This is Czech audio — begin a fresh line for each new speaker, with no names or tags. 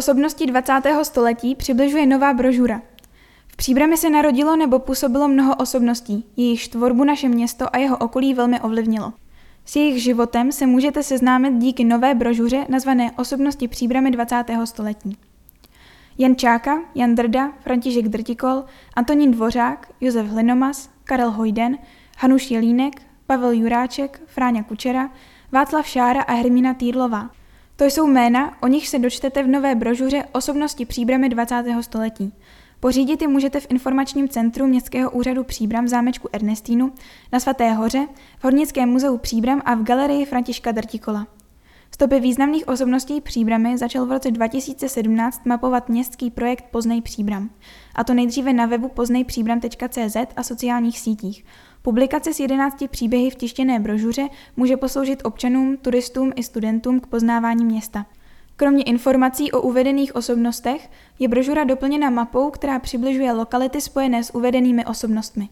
Osobnosti 20. století přibližuje nová brožura. V Příbrami se narodilo nebo působilo mnoho osobností, jejichž tvorbu naše město a jeho okolí velmi ovlivnilo. S jejich životem se můžete seznámit díky nové brožuře nazvané Osobnosti Příbramy 20. století. Jan Čáka, Jan Drda, František Drtikol, Antonín Dvořák, Josef Hlinomas, Karel Hojden, Hanuš Jelínek, Pavel Juráček, Fráňa Kučera, Václav Šára a Hermína Týrlová. To jsou jména, o nich se dočtete v nové brožuře Osobnosti Příbramy 20. století. Pořídit ji můžete v informačním centru Městského úřadu Příbram v zámečku Ernestínu, na Svaté hoře, v Hornickém muzeu Příbram a v galerii Františka Drtikola. Stopy významných osobností Příbramy začal v roce 2017 mapovat městský projekt Poznej Příbram, a to nejdříve na webu poznejpříbram.cz a sociálních sítích. Publikace s 11 příběhy v tištěné brožuře může posloužit občanům, turistům i studentům k poznávání města. Kromě informací o uvedených osobnostech je brožura doplněna mapou, která přibližuje lokality spojené s uvedenými osobnostmi.